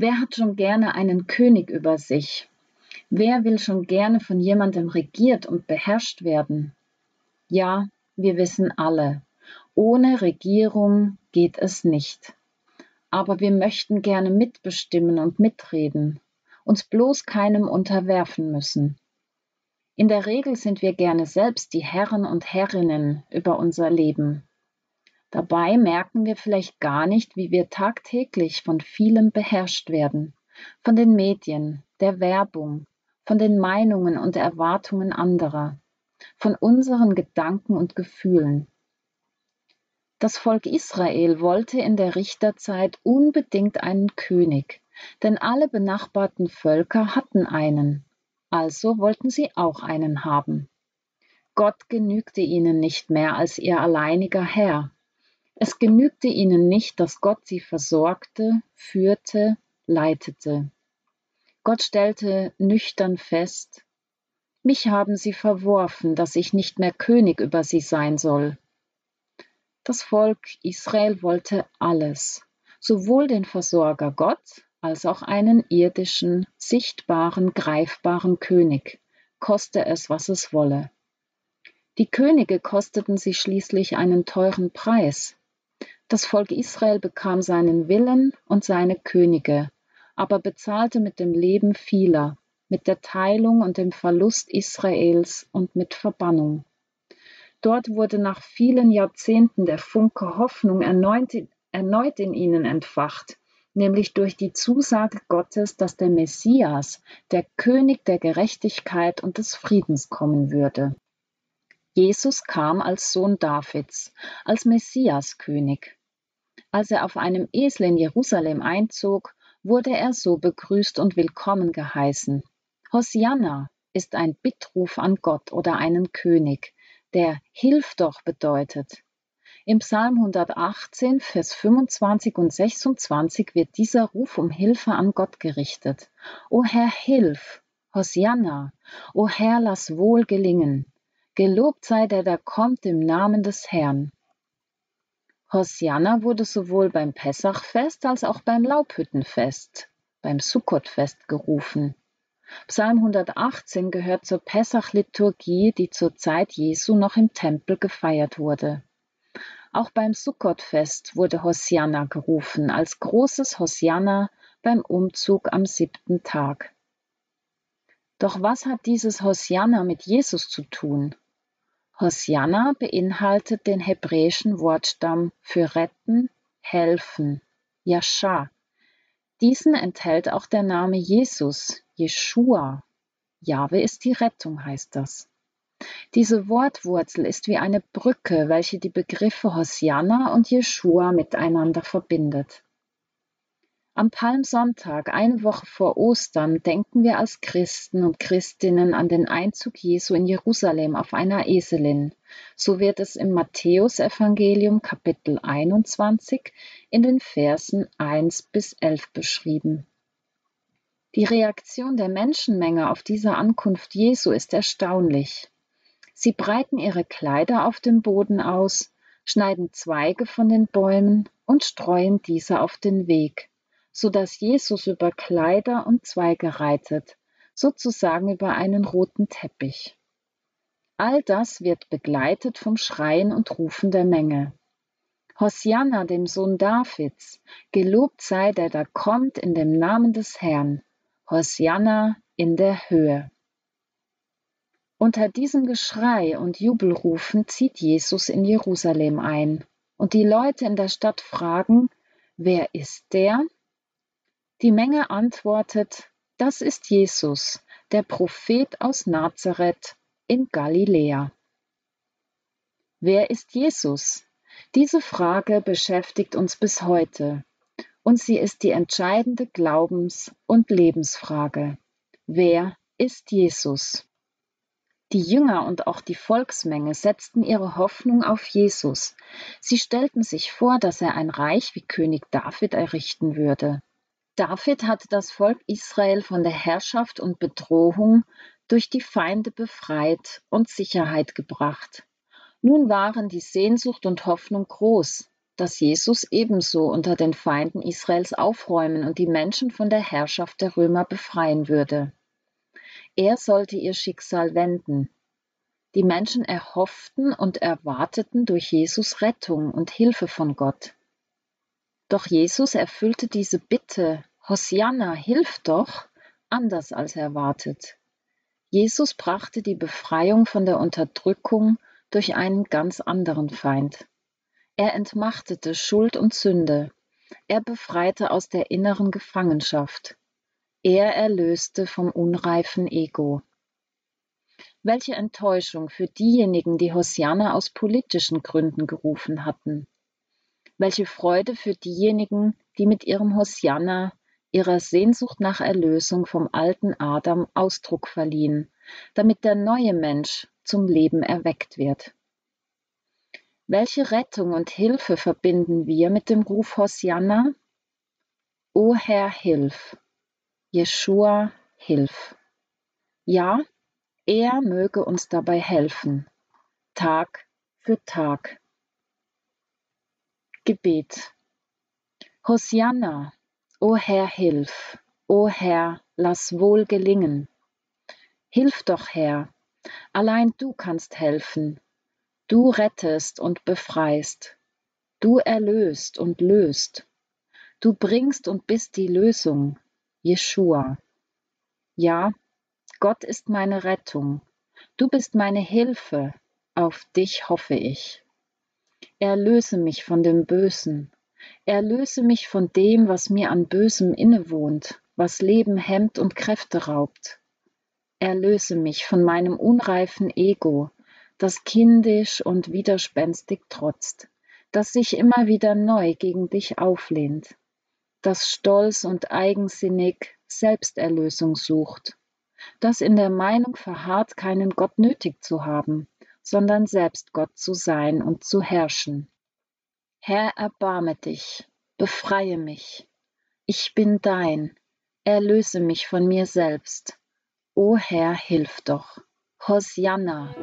Wer hat schon gerne einen König über sich? Wer will schon gerne von jemandem regiert und beherrscht werden? Ja, wir wissen alle, ohne Regierung geht es nicht. Aber wir möchten gerne mitbestimmen und mitreden, uns bloß keinem unterwerfen müssen. In der Regel sind wir gerne selbst die Herren und Herrinnen über unser Leben. Dabei merken wir vielleicht gar nicht, wie wir tagtäglich von vielem beherrscht werden, von den Medien, der Werbung, von den Meinungen und Erwartungen anderer, von unseren Gedanken und Gefühlen. Das Volk Israel wollte in der Richterzeit unbedingt einen König, denn alle benachbarten Völker hatten einen, also wollten sie auch einen haben. Gott genügte ihnen nicht mehr als ihr alleiniger Herr, es genügte ihnen nicht, dass Gott sie versorgte, führte, leitete. Gott stellte nüchtern fest, mich haben sie verworfen, dass ich nicht mehr König über sie sein soll. Das Volk Israel wollte alles, sowohl den Versorger Gott als auch einen irdischen, sichtbaren, greifbaren König, koste es, was es wolle. Die Könige kosteten sie schließlich einen teuren Preis, das Volk Israel bekam seinen Willen und seine Könige, aber bezahlte mit dem Leben vieler, mit der Teilung und dem Verlust Israels und mit Verbannung. Dort wurde nach vielen Jahrzehnten der Funke Hoffnung erneut, in ihnen entfacht, nämlich durch die Zusage Gottes, dass der Messias, der König der Gerechtigkeit und des Friedens kommen würde. Jesus kam als Sohn Davids, als Messiaskönig. Als er auf einem Esel in Jerusalem einzog, wurde er so begrüßt und willkommen geheißen. Hosianna ist ein Bittruf an Gott oder einen König, der Hilf doch bedeutet. Im Psalm 118, Vers 25 und 26 wird dieser Ruf um Hilfe an Gott gerichtet. O Herr, hilf! Hosianna! O Herr, lass wohl gelingen! Gelobt sei der, der kommt im Namen des Herrn. Hosianna wurde sowohl beim Pessachfest als auch beim Laubhüttenfest, beim Sukkotfest gerufen. Psalm 118 gehört zur Pessach-Liturgie, die zur Zeit Jesu noch im Tempel gefeiert wurde. Auch beim Sukkotfest wurde Hosianna gerufen, als großes Hosianna beim Umzug am siebten Tag. Doch was hat dieses Hosianna mit Jesus zu tun? Hosianna beinhaltet den hebräischen Wortstamm für retten, helfen, Yasha. Diesen enthält auch der Name Jesus, Jeshua. Jahwe ist die Rettung, heißt das. Diese Wortwurzel ist wie eine Brücke, welche die Begriffe Hosianna und Jeshua miteinander verbindet. Am Palmsonntag, eine Woche vor Ostern, denken wir als Christen und Christinnen an den Einzug Jesu in Jerusalem auf einer Eselin. So wird es im Matthäusevangelium Kapitel 21 in den Versen 1 bis 11 beschrieben. Die Reaktion der Menschenmenge auf diese Ankunft Jesu ist erstaunlich. Sie breiten ihre Kleider auf dem Boden aus, schneiden Zweige von den Bäumen und streuen diese auf den Weg so dass Jesus über Kleider und Zweige reitet, sozusagen über einen roten Teppich. All das wird begleitet vom Schreien und Rufen der Menge. Hosianna, dem Sohn Davids, gelobt sei der da kommt in dem Namen des Herrn. Hosianna in der Höhe. Unter diesem Geschrei und Jubelrufen zieht Jesus in Jerusalem ein, und die Leute in der Stadt fragen, wer ist der? Die Menge antwortet, das ist Jesus, der Prophet aus Nazareth in Galiläa. Wer ist Jesus? Diese Frage beschäftigt uns bis heute und sie ist die entscheidende Glaubens- und Lebensfrage. Wer ist Jesus. Die Jünger und auch die Volksmenge setzten ihre Hoffnung auf Jesus. Sie stellten sich vor, dass er ein Reich wie König David errichten würde. David hatte das Volk Israel von der Herrschaft und Bedrohung durch die Feinde befreit und Sicherheit gebracht. Nun waren die Sehnsucht und Hoffnung groß, dass Jesus ebenso unter den Feinden Israels aufräumen und die Menschen von der Herrschaft der Römer befreien würde. Er sollte ihr Schicksal wenden. Die Menschen erhofften und erwarteten durch Jesus Rettung und Hilfe von Gott. Doch Jesus erfüllte diese Bitte, Hosianna, hilf doch, anders als erwartet. Jesus brachte die Befreiung von der Unterdrückung durch einen ganz anderen Feind. Er entmachtete Schuld und Sünde. Er befreite aus der inneren Gefangenschaft. Er erlöste vom unreifen Ego. Welche Enttäuschung für diejenigen, die Hosianna aus politischen Gründen gerufen hatten. Welche Freude für diejenigen, die mit ihrem Hosianna ihrer Sehnsucht nach Erlösung vom alten Adam Ausdruck verliehen, damit der neue Mensch zum Leben erweckt wird. Welche Rettung und Hilfe verbinden wir mit dem Ruf Hosianna? O Herr, hilf! Jeschua, hilf! Ja, er möge uns dabei helfen, Tag für Tag. Gebet. Hosianna, o Herr, hilf! O Herr, lass wohl gelingen. Hilf doch, Herr, allein du kannst helfen, Du rettest und befreist. Du erlöst und löst. Du bringst und bist die Lösung, Jeschua. Ja, Gott ist meine Rettung. Du bist meine Hilfe. Auf dich hoffe ich. Erlöse mich von dem Bösen. Erlöse mich von dem, was mir an Bösem innewohnt, was Leben hemmt und Kräfte raubt. Erlöse mich von meinem unreifen Ego, das kindisch und widerspenstig trotzt, das sich immer wieder neu gegen dich auflehnt, das stolz und eigensinnig Selbsterlösung sucht, das in der Meinung verharrt, keinen Gott nötig zu haben, sondern selbst Gott zu sein und zu herrschen. Herr, erbarme dich, befreie mich. Ich bin dein, erlöse mich von mir selbst. O Herr, hilf doch. Hosianna.